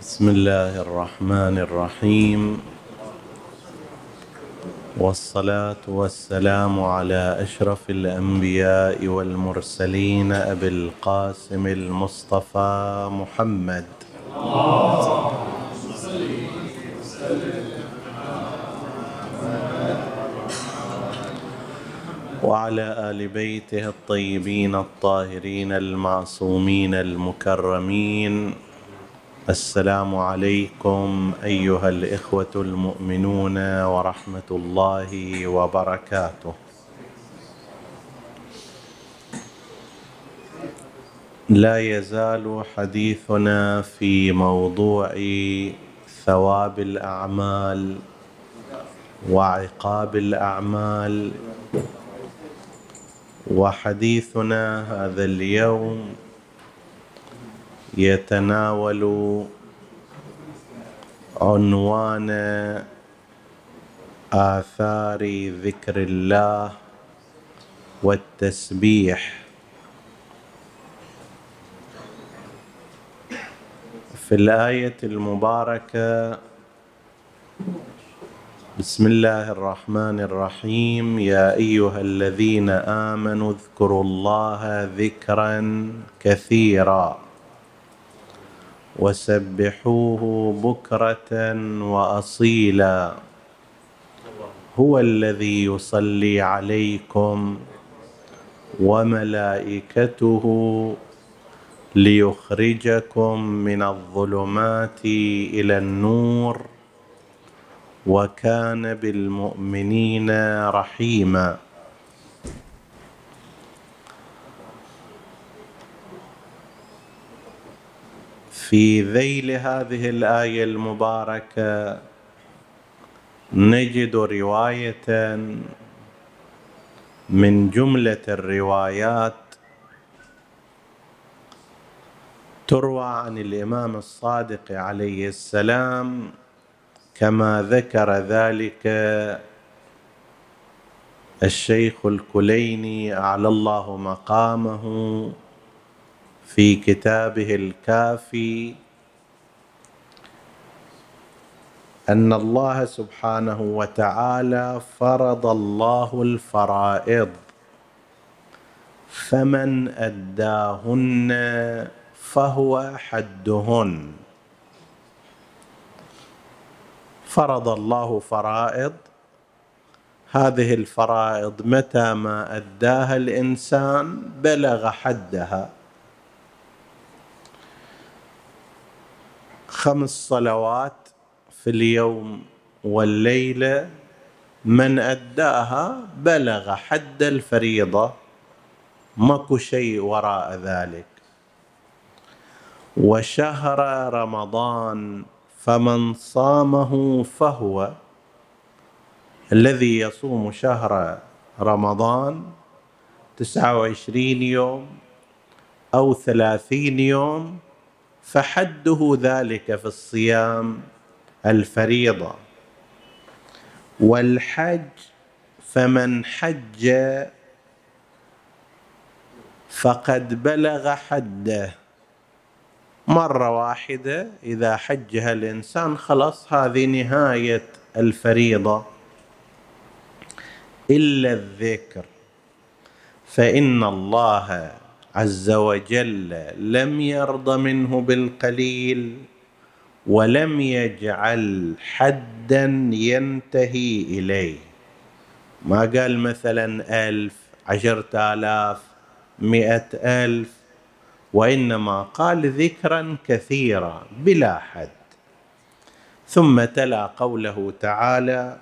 بسم الله الرحمن الرحيم. والصلاة والسلام على أشرف الأنبياء والمرسلين أبي القاسم المصطفى محمد. وعلى آل بيته الطيبين الطاهرين المعصومين المكرمين. السلام عليكم أيها الإخوة المؤمنون ورحمة الله وبركاته. لا يزال حديثنا في موضوع ثواب الأعمال وعقاب الأعمال. وحديثنا هذا اليوم يتناول عنوان آثار ذكر الله والتسبيح. في الآية المباركة بسم الله الرحمن الرحيم. يا أيها الذين آمنوا اذكروا الله ذكرا كثيرا. وسبحوه بكرة وأصيلا. هو الذي يصلي عليكم وملائكته ليخرجكم من الظلمات إلى النور وكان بالمؤمنين رحيما. في ذيل هذه الآية المباركة نجد رواية من جملة الروايات تروى عن الإمام الصادق عليه السلام كما ذكر ذلك الشيخ الكليني أعلى الله مقامه في كتابه الكافي أن الله سبحانه وتعالى فرض الله الفرائض. فمن أداهن فهو حدهن فرض الله فرائض. هذه الفرائض متى ما أداها الإنسان بلغ حدها. خمس صلوات في اليوم والليلة من أداها بلغ حد الفريضة. ماكو شيء وراء ذلك. وشهر رمضان فمن صامه فهو الذي يصوم شهر رمضان تسعة وعشرين يوم أو ثلاثين يوم فحده ذلك في الصيام الفريضة. والحج فمن حج فقد بلغ حده. مرة واحدة إذا حجها الإنسان خلاص هذه نهاية الفريضة. إلا الذكر فإن الله عز وجل لم يرضى منه بالقليل ولم يجعل حدا ينتهي إليه. ما قال مثلا ألف عشرة آلاف مئة ألف وإنما قال ذكرا كثيرا بلا حد. ثم تلا قوله تعالى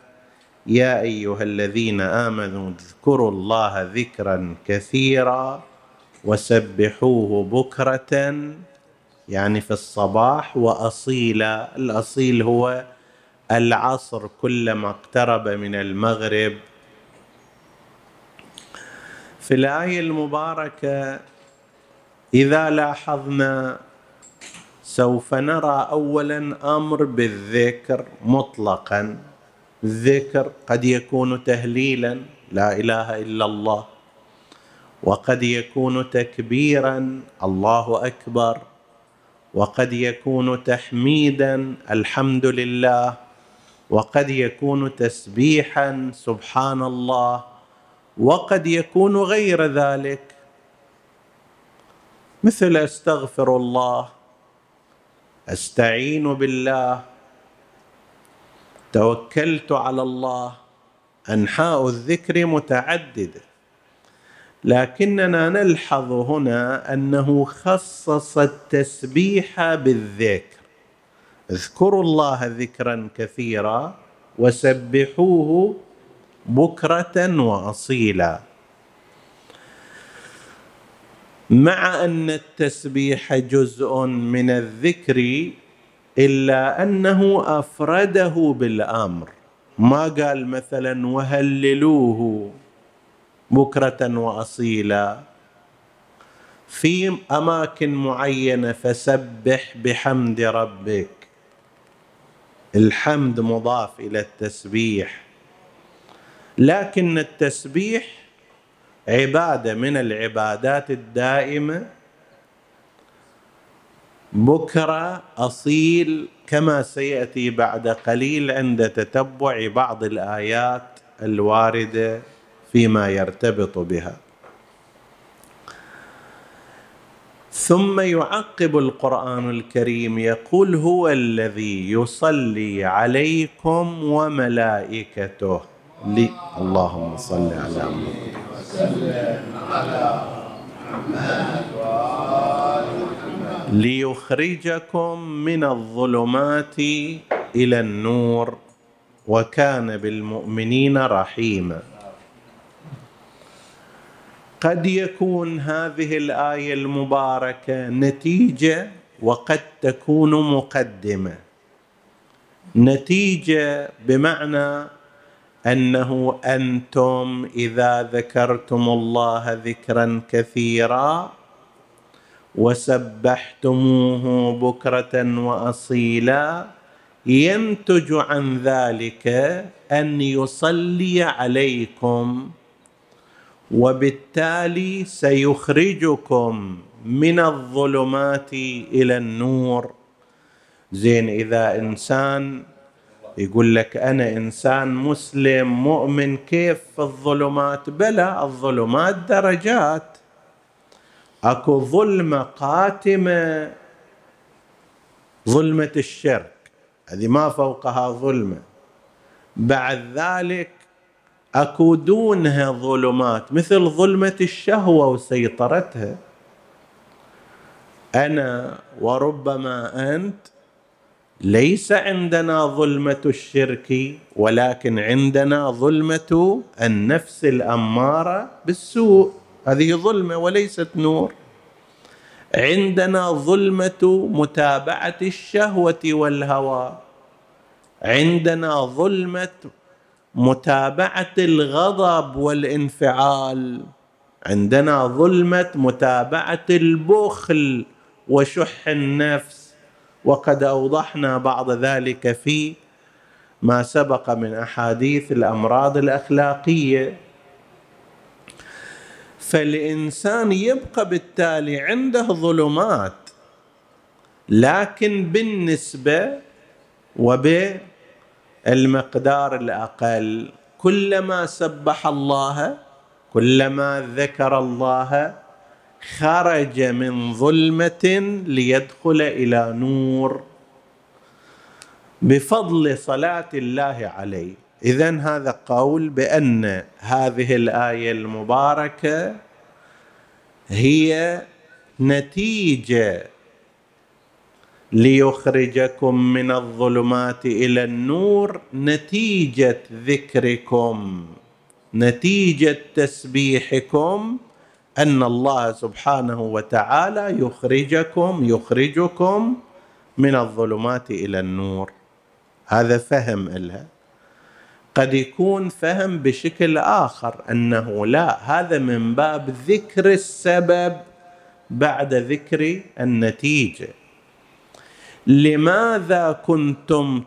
يا أيها الذين آمنوا اذكروا الله ذكرا كثيرا. وسبحوه بكرة يعني في الصباح واصيلا الأصيل هو العصر كلما اقترب من المغرب. في الآية المباركة إذا لاحظنا سوف نرى اولا أمر بالذكر مطلقا. الذكر قد يكون تهليلا. لا إله إلا الله. وقد يكون تكبيرا الله أكبر وقد يكون تحميدا الحمد لله وقد يكون تسبيحا سبحان الله وقد يكون غير ذلك. مثل أستغفر الله أستعين بالله توكلت على الله أنحاء الذكر متعدده لكننا نلحظ هنا أنه خصص التسبيح بالذكر. اذكروا الله ذكرا كثيرا وسبحوه بكرة واصيلا. مع أن التسبيح جزء من الذكر إلا أنه أفرده بالأمر. ما قال مثلا وهللوه. بكره وأصيلا. في أماكن معينة فسبح بحمد ربك. الحمد مضاف إلى التسبيح. لكن التسبيح عبادة من العبادات الدائمة. بكرة أصيل كما سيأتي بعد قليل عند تتبع بعض الآيات الواردة. فيما يرتبط بها. ثم يعقب القرآن الكريم يقول هو الذي يصلي عليكم وملائكته. لي اللهم صل على محمد. وسلم على محمد ليخرجكم من الظلمات إلى النور وكان بالمؤمنين رحيما. قد يكون هذه الآية المباركة نتيجة وقد تكون مقدمة. نتيجة بمعنى أنه أنتم إذا ذكرتم الله ذكرا كثيرا وسبحتموه بكرة واصيلا ينتج عن ذلك أن يصلي عليكم وبالتالي سيخرجكم من الظلمات إلى النور. زين إذا إنسان يقول لك أنا إنسان مسلم مؤمن كيف في الظلمات؟ بلى الظلمات درجات. أكو ظلمة قاتمة ظلمة الشرك. هذه ما فوقها ظلمة. بعد ذلك اكو دونها ظلمات مثل ظلمة الشهوة وسيطرتها. أنا وربما أنت ليس عندنا ظلمة الشرك ولكن عندنا ظلمة النفس الأمارة بالسوء. هذه ظلمة وليست نور. عندنا ظلمة متابعة الشهوة والهوى. عندنا ظلمة متابعة الغضب والانفعال. عندنا ظلمة متابعة البخل وشح النفس. وقد أوضحنا بعض ذلك في ما سبق من أحاديث الأمراض الأخلاقية. فالإنسان يبقى بالتالي عنده ظلمات لكن بالنسبة وبالمقدار الأقل. كلما سبح الله كلما ذكر الله خرج من ظلمة ليدخل إلى نور. بفضل صلاة الله عليه. اذا هذا قول بأن هذه الآية المباركة هي نتيجة ليخرجكم من الظلمات إلى النور نتيجة ذكركم نتيجة تسبيحكم أن الله سبحانه وتعالى يخرجكم يخرجكم من الظلمات إلى النور. هذا فهم لها. قد يكون فهم بشكل آخر أنه لا هذا من باب ذكر السبب بعد ذكر النتيجة. لماذا كنتم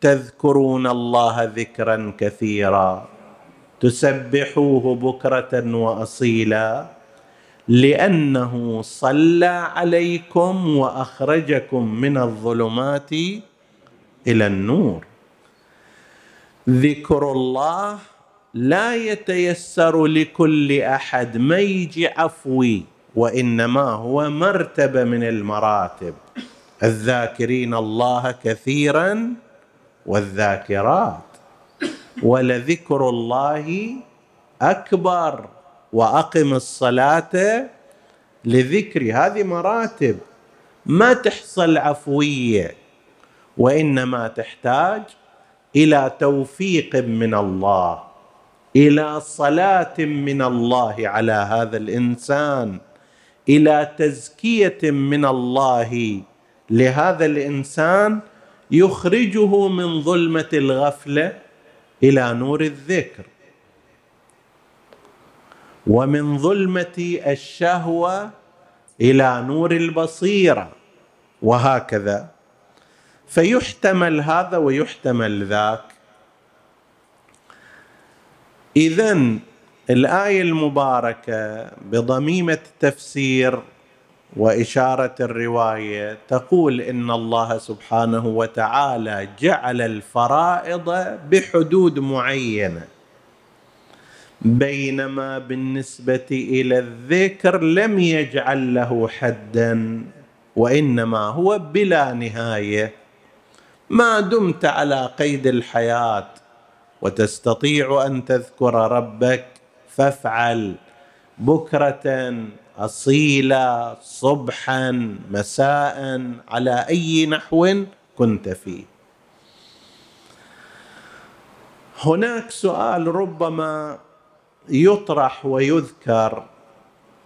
تذكرون الله ذكرا كثيرا؟ تسبحوه بكرة واصيلا. لأنه صلى عليكم وأخرجكم من الظلمات إلى النور. ذكر الله لا يتيسر لكل أحد ما يجي عفوي وإنما هو مرتبة من المراتب. الذاكرين الله كثيرا والذاكرات. ولذكر الله أكبر وأقم الصلاة لذكري هذه مراتب. ما تحصل عفوية وإنما تحتاج إلى توفيق من الله إلى صلاة من الله على هذا الإنسان إلى تزكية من الله لهذا الإنسان يخرجه من ظلمة الغفلة إلى نور الذكر. ومن ظلمة الشهوة إلى نور البصيرة وهكذا. فيحتمل هذا ويحتمل ذاك. اذا الآية المباركة بضميمة التفسير وإشارة الرواية تقول إن الله سبحانه وتعالى جعل الفرائض بحدود معينة بينما بالنسبة إلى الذكر لم يجعل له حدا وإنما هو بلا نهاية. ما دمت على قيد الحياة وتستطيع أن تذكر ربك فافعل. بكرة أصيلا صبحا مساء على أي نحو كنت فيه. هناك سؤال ربما يطرح ويذكر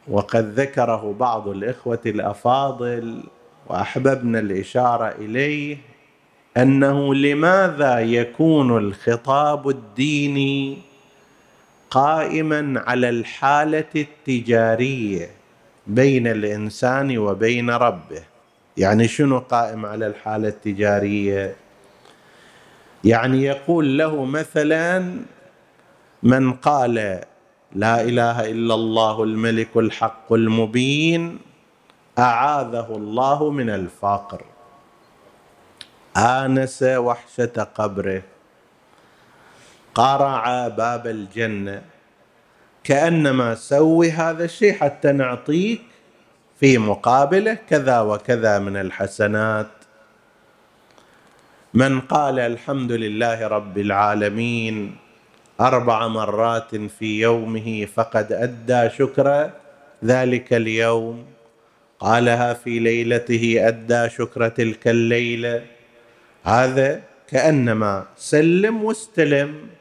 وقد ذكره بعض الإخوة الأفاضل وأحببنا الإشارة إليه أنه لماذا يكون الخطاب الديني قائما على الحالة التجارية بين الإنسان وبين ربه. يعني شنو قائم على الحالة التجارية؟ يعني يقول له مثلا من قال لا إله إلا الله الملك الحق المبين أعاذه الله من الفقر. آنس وحشة قبره. قرع باب الجنة. كأنما سوي هذا الشيء حتى نعطيك في مقابله كذا وكذا من الحسنات. من قال الحمد لله رب العالمين أربع مرات في يومه فقد أدى شكر ذلك اليوم. قالها في ليلته أدى شكر تلك الليلة. هذا كأنما سلم واستلم.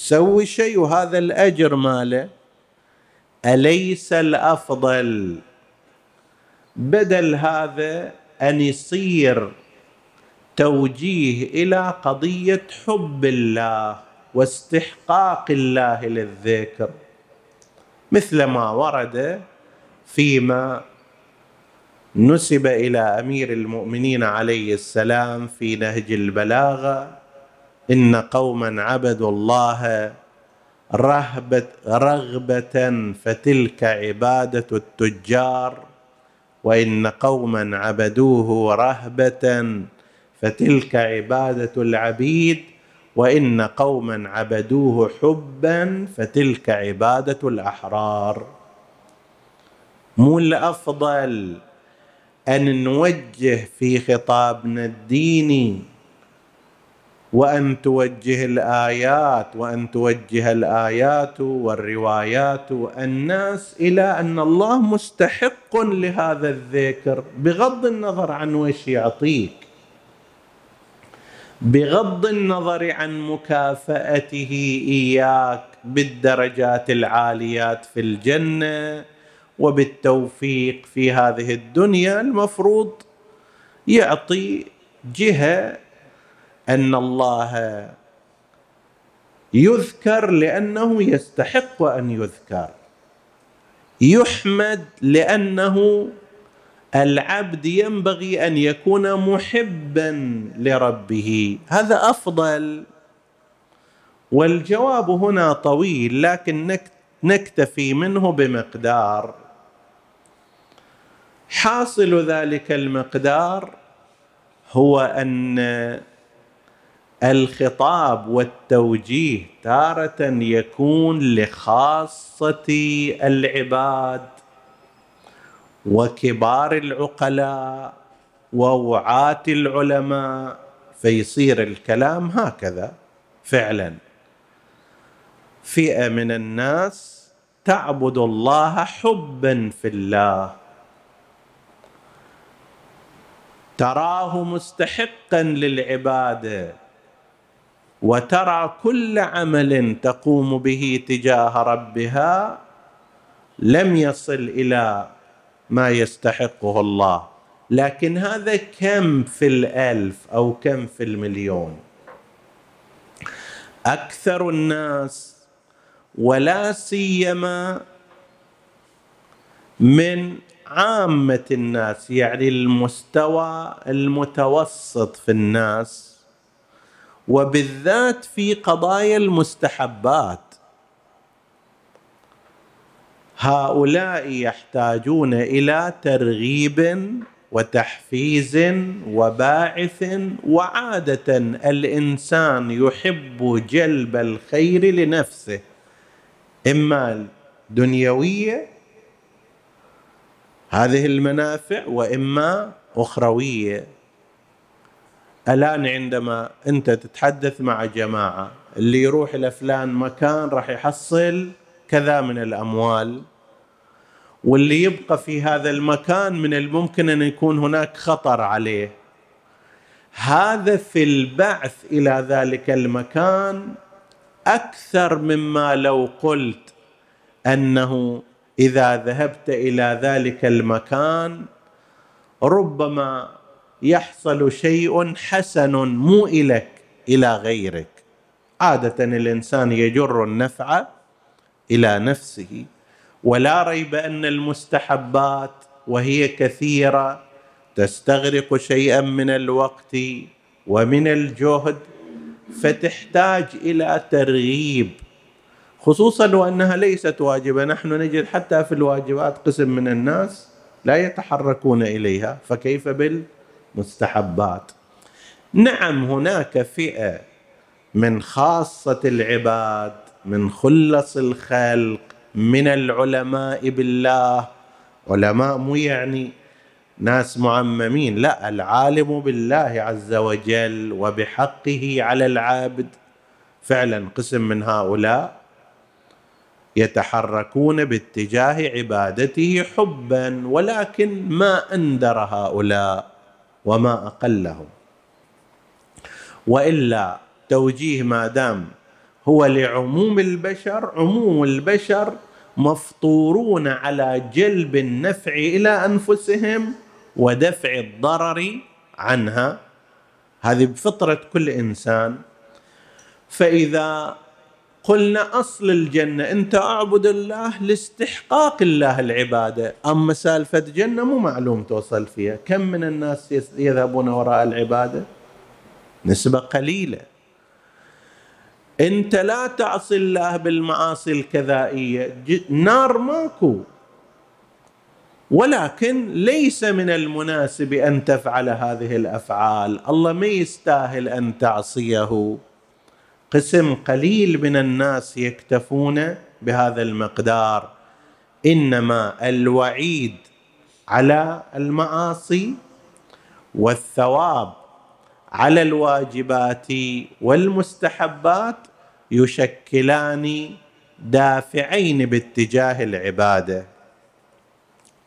سوي شيء وهذا الأجر ماله. أليس الأفضل بدل هذا أن يصير توجيه إلى قضية حب الله واستحقاق الله للذكر؟ مثل ما ورد فيما نسب إلى أمير المؤمنين عليه السلام في نهج البلاغة إن قوما عبدوا الله رهبة رغبة فتلك عبادة التجار وإن قوما عبدوه رهبة فتلك عبادة العبيد وإن قوما عبدوه حبا فتلك عبادة الأحرار. مو الأفضل أن نوجه في خطابنا الديني وأن توجه الآيات وأن توجه الآيات والروايات الناس إلى أن الله مستحق لهذا الذكر بغض النظر عن وش يعطيك. بغض النظر عن مكافأته إياك بالدرجات العاليات في الجنة وبالتوفيق في هذه الدنيا المفروض يعطي جهة أن الله يذكر لأنه يستحق أن يذكر. يحمد لأنه العبد ينبغي أن يكون محبا لربه. هذا أفضل. والجواب هنا طويل لكن نكتفي منه بمقدار. حاصل ذلك المقدار هو أن الخطاب والتوجيه تارة يكون لخاصة العباد وكبار العقلاء ووعاة العلماء فيصير الكلام هكذا فعلا. فئة من الناس تعبد الله حبا في الله. تراه مستحقا للعبادة. وترى كل عمل تقوم به تجاه ربها لم يصل إلى ما يستحقه الله. لكن هذا كم في الألف أو كم في المليون؟ أكثر الناس ولا سيما من عامة الناس يعني المستوى المتوسط في الناس وبالذات في قضايا المستحبات. هؤلاء يحتاجون إلى ترغيب وتحفيز وباعث وعادة الإنسان يحب جلب الخير لنفسه إما دنيوية هذه المنافع وإما أخروية. الآن عندما أنت تتحدث مع جماعة اللي يروح إلى فلان مكان راح يحصل كذا من الأموال واللي يبقى في هذا المكان من الممكن أن يكون هناك خطر عليه. هذا في البعث إلى ذلك المكان أكثر مما لو قلت أنه إذا ذهبت إلى ذلك المكان ربما يحصل شيء حسن مو الك إلى غيرك. عادة الإنسان يجر النفع إلى نفسه ولا ريب أن المستحبات وهي كثيرة تستغرق شيئا من الوقت ومن الجهد فتحتاج إلى ترغيب. خصوصا وأنها ليست واجبة نحن نجد حتى في الواجبات قسم من الناس لا يتحركون إليها فكيف بالمستحبات نعم هناك فئة من خاصة العباد من خلص الخلق من العلماء بالله. علماء مو يعني ناس معممين لا العالم بالله عز وجل وبحقه على العابد. فعلا قسم من هؤلاء يتحركون باتجاه عبادته حبا ولكن ما أندر هؤلاء. وما أقلهم. وإلا توجيه ما دام هو لعموم البشر عموم البشر مفطورون على جلب النفع إلى أنفسهم ودفع الضرر عنها. هذه بفطرة كل إنسان. فإذا قلنا أصل الجنة أنت أعبد الله لاستحقاق الله العبادة. أما سالفة جنة مو معلوم توصل فيها. كم من الناس يذهبون وراء العبادة؟ نسبة قليلة. أنت لا تعصي الله بالمعاصي الكذائية. نار ماكو. ولكن ليس من المناسب أن تفعل هذه الأفعال. الله ما يستاهل أن تعصيه. قسم قليل من الناس يكتفون بهذا المقدار. إنما الوعيد على المعاصي والثواب على الواجبات والمستحبات يشكلان دافعين باتجاه العبادة.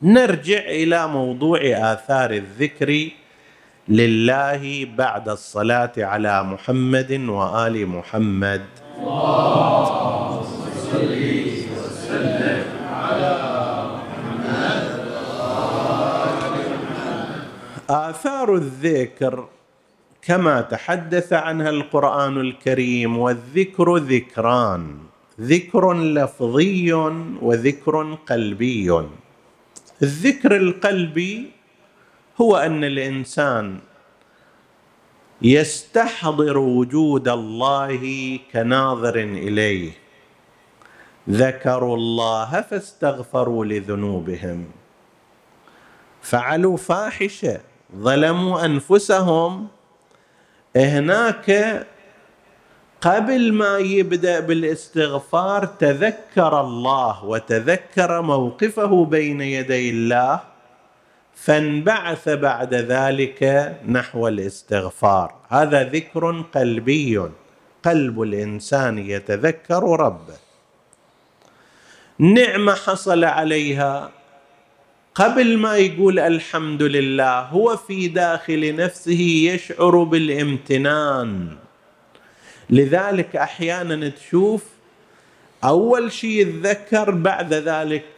نرجع إلى موضوع آثار الذكر لله بعد الصلاة على محمد وآل محمد. آثار الذكر كما تحدث عنها القرآن الكريم والذكر ذكران. ذكر لفظي وذكر قلبي. الذكر القلبي هو أن الإنسان يستحضر وجود الله كناظر إليه. ذكروا الله فاستغفروا لذنوبهم. فعلوا فاحشة ظلموا أنفسهم. هناك قبل ما يبدأ بالاستغفار تذكر الله وتذكر موقفه بين يدي الله. فانبعث بعد ذلك نحو الاستغفار. هذا ذكر قلبي قلب الإنسان يتذكر ربه. نعمة حصل عليها. قبل ما يقول الحمد لله هو في داخل نفسه يشعر بالامتنان. لذلك أحيانا تشوف أول شيء يتذكر بعد ذلك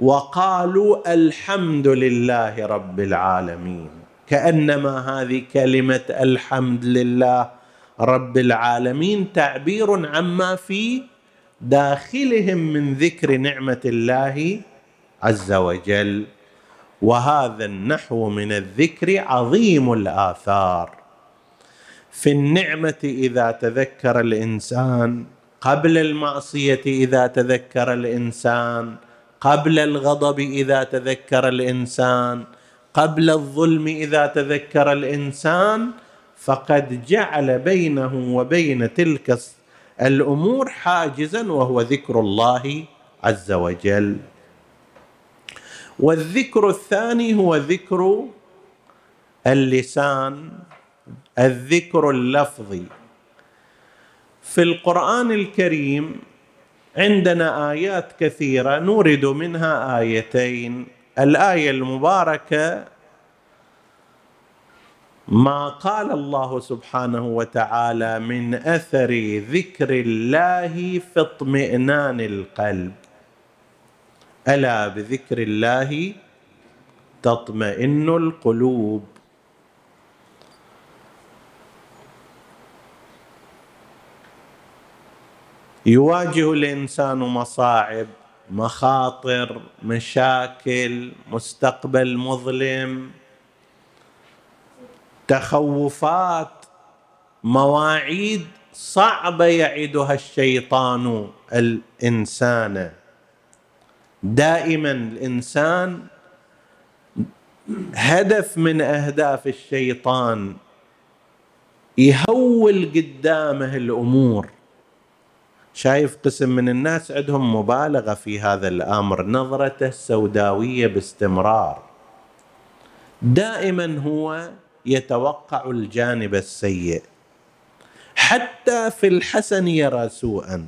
وقالوا الحمد لله رب العالمين. كأنما هذه كلمة الحمد لله رب العالمين تعبير عما في داخلهم من ذكر نعمة الله عز وجل. وهذا النحو من الذكر عظيم الآثار. في النعمة إذا تذكر الإنسان قبل المعصية إذا تذكر الإنسان قبل الغضب إذا تذكر الإنسان قبل الظلم إذا تذكر الإنسان فقد جعل بينه وبين تلك الأمور حاجزا وهو ذكر الله عز وجل. والذكر الثاني هو ذكر اللسان الذكر اللفظي. في القرآن الكريم عندنا آيات كثيرة نورد منها آيتين. الآية المباركة ما قال الله سبحانه وتعالى من أثر ذكر الله في اطمئنان القلب. ألا بذكر الله تطمئن القلوب. يواجه الإنسان مصاعب مخاطر مشاكل مستقبل مظلم تخوفات مواعيد صعبة يعدها الشيطان الإنسان. دائما الإنسان هدف من أهداف الشيطان يهول قدامه الأمور. شايف قسم من الناس عندهم مبالغة في هذا الأمر نظرته السوداوية باستمرار. دائما هو يتوقع الجانب السيء. حتى في الحسن يرى سوءا.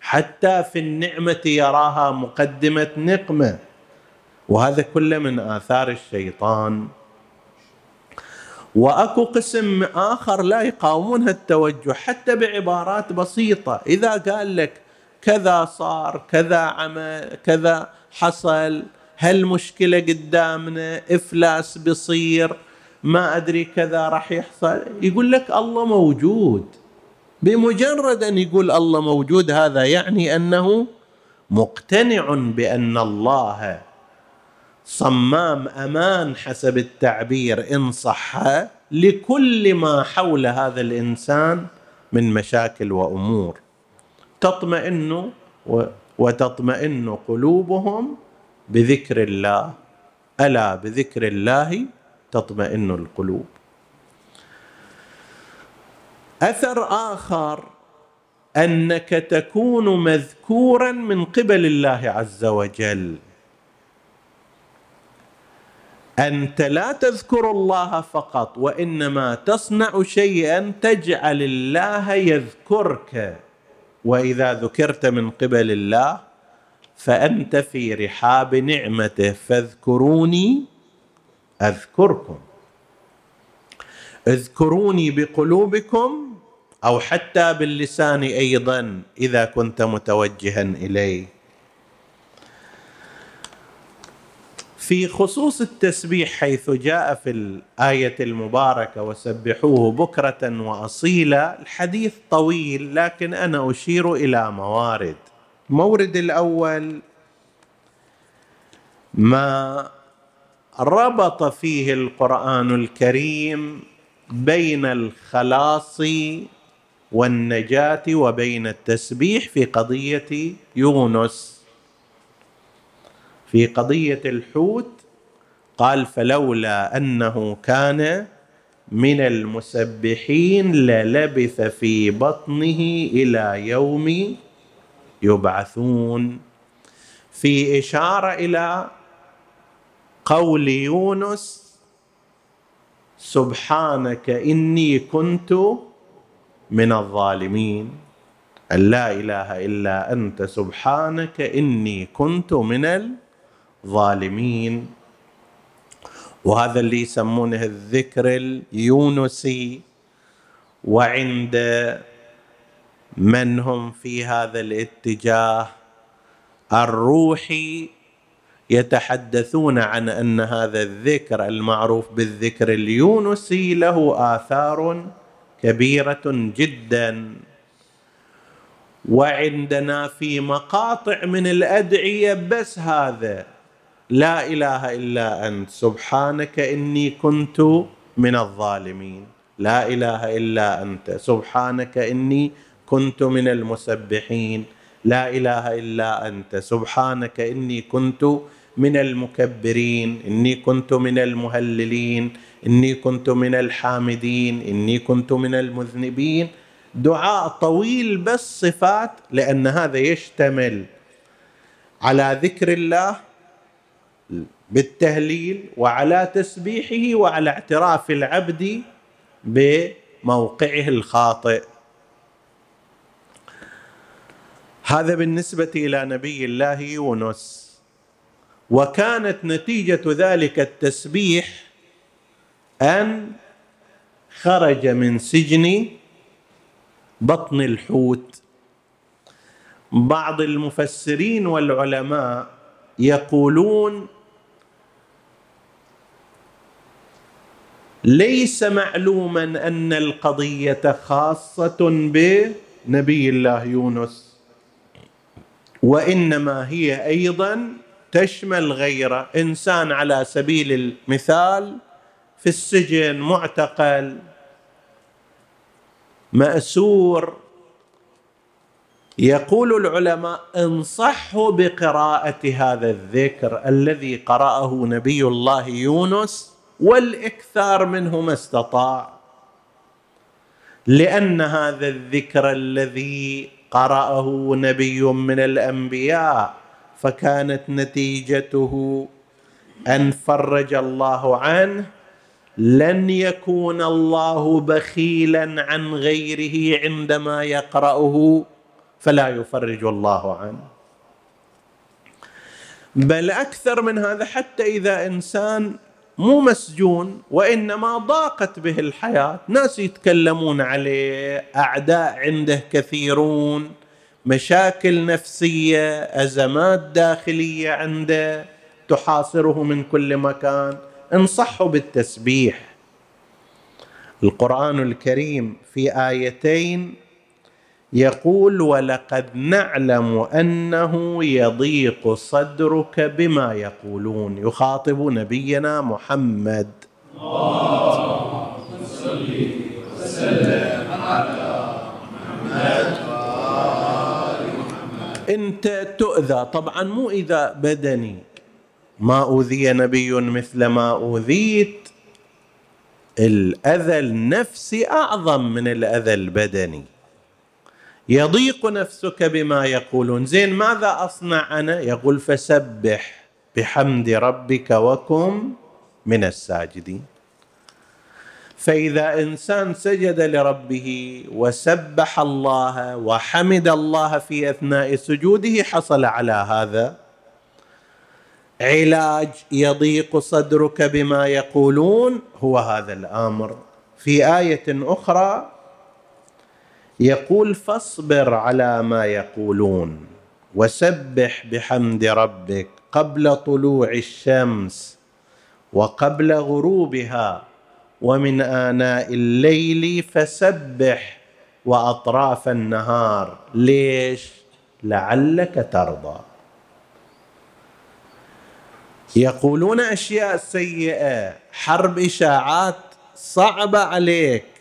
حتى في النعمة يراها مقدمة نقمة. وهذا كله من آثار الشيطان. وأكو قسم آخر لا يقاومون هالتوجه حتى بعبارات بسيطة. إذا قال لك كذا صار كذا عمل كذا حصل هالمشكله قدامنا؟ إفلاس بيصير ما أدري كذا راح يحصل. يقول لك الله موجود. بمجرد أن يقول الله موجود هذا يعني أنه مقتنع بأن الله صمام أمان حسب التعبير إن صح لكل ما حول هذا الإنسان من مشاكل وأمور. تطمئن وتطمئن قلوبهم بذكر الله. ألا بذكر الله تطمئن القلوب. أثر آخر أنك تكون مذكورا من قبل الله عز وجل. أنت لا تذكر الله فقط وإنما تصنع شيئا تجعل الله يذكرك. وإذا ذكرت من قبل الله فأنت في رحاب نعمته فاذكروني أذكركم. اذكروني بقلوبكم أو حتى باللسان أيضا إذا كنت متوجها إليه. في خصوص التسبيح حيث جاء في الآية المباركة وسبحوه بكرة وأصيلا الحديث طويل لكن أنا أشير إلى موارد. المورد الأول ما ربط فيه القرآن الكريم بين الخلاص والنجاة وبين التسبيح في قضية يونس. في قضية الحوت قال فلولا أنه كان من المسبحين للبث في بطنه إلى يوم يبعثون. في إشارة إلى قول يونس سبحانك إني كنت من الظالمين. أن لا إله إلا أنت سبحانك إني كنت من الظالمين وهذا اللي يسمونه الذكر اليونسي. وعند من هم في هذا الاتجاه الروحي يتحدثون عن أن هذا الذكر المعروف بالذكر اليونسي له آثار كبيرة جدا. وعندنا في مقاطع من الأدعية بس هذا لا إله إلا أنت. سبحانك إني كنت من الظالمين. لا إله إلا أنت. سبحانك إني كنت من المسبحين. لا إله إلا أنت. سبحانك إني كنت من المكبرين. إني كنت من المهللين. إني كنت من الحامدين. إني كنت من المذنبين. دعاء طويل بس صفات لأن هذا يشتمل على ذكر الله بالتهليل وعلى تسبيحه وعلى اعتراف العبد بموقعه الخاطئ. هذا بالنسبة إلى نبي الله يونس. وكانت نتيجة ذلك التسبيح أن خرج من سجن بطن الحوت. بعض المفسرين والعلماء يقولون ليس معلوما أن القضية خاصة بنبي الله يونس وإنما هي أيضا تشمل غيره إنسان على سبيل المثال في السجن معتقل مأسور. يقول العلماء انصحوا بقراءة هذا الذكر الذي قرأه نبي الله يونس والإكثار منه ما استطاع. لأن هذا الذكر الذي قرأه نبي من الأنبياء فكانت نتيجته أن فرج الله عنه لن يكون الله بخيلا عن غيره عندما يقرأه فلا يفرج الله عنه. بل أكثر من هذا حتى إذا إنسان مو مسجون وإنما ضاقت به الحياة. ناس يتكلمون عليه أعداء عنده كثيرون مشاكل نفسية أزمات داخلية عنده تحاصره من كل مكان. انصحوا بالتسبيح. القرآن الكريم في آيتين يقول ولقد نعلم أنه يضيق صدرك بما يقولون. يخاطب نبينا محمد. انت تؤذى. طبعا مو اذى بدني. ما أوذي نبي مثل ما أوذيت. الأذى النفسي أعظم من الأذى البدني. يضيق نفسك بما يقولون. زين ماذا أصنع أنا؟ يقول فسبح بحمد ربك وكن من الساجدين. فإذا إنسان سجد لربه وسبح الله وحمد الله في أثناء سجوده حصل على هذا. علاج يضيق صدرك بما يقولون هو هذا الأمر. في آية أخرى يقول فاصبر على ما يقولون وسبح بحمد ربك قبل طلوع الشمس وقبل غروبها ومن آناء الليل فسبح وأطراف النهار. ليش؟ لعلك ترضى. يقولون أشياء سيئة حرب إشاعات صعبة عليك.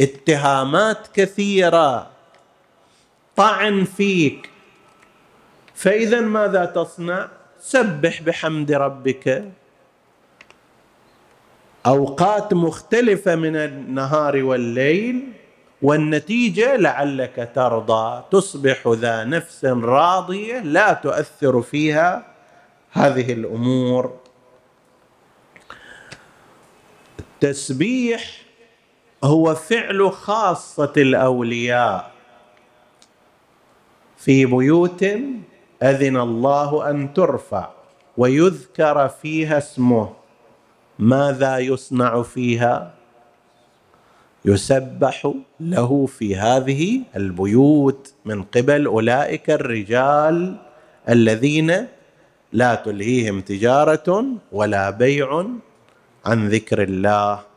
اتهامات كثيرة. طعن فيك. فإذا ماذا تصنع؟ سبح بحمد ربك. أوقات مختلفة من النهار والليل والنتيجة لعلك ترضى. تصبح ذا نفس راضية لا تؤثر فيها. هذه الأمور. التسبيح هو فعل خاصة الأولياء. في بيوت أذن الله أن ترفع ويذكر فيها اسمه. ماذا يصنع فيها؟ يسبح له في هذه البيوت من قبل أولئك الرجال الذين لا تلهيهم تجارة ولا بيع عن ذكر الله.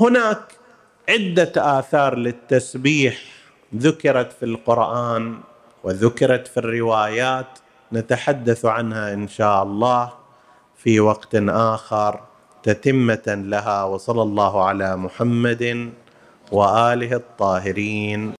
هناك عدة آثار للتسبيح ذكرت في القرآن وذكرت في الروايات نتحدث عنها إن شاء الله في وقت آخر تتمة لها وصلى الله على محمد وآله الطاهرين.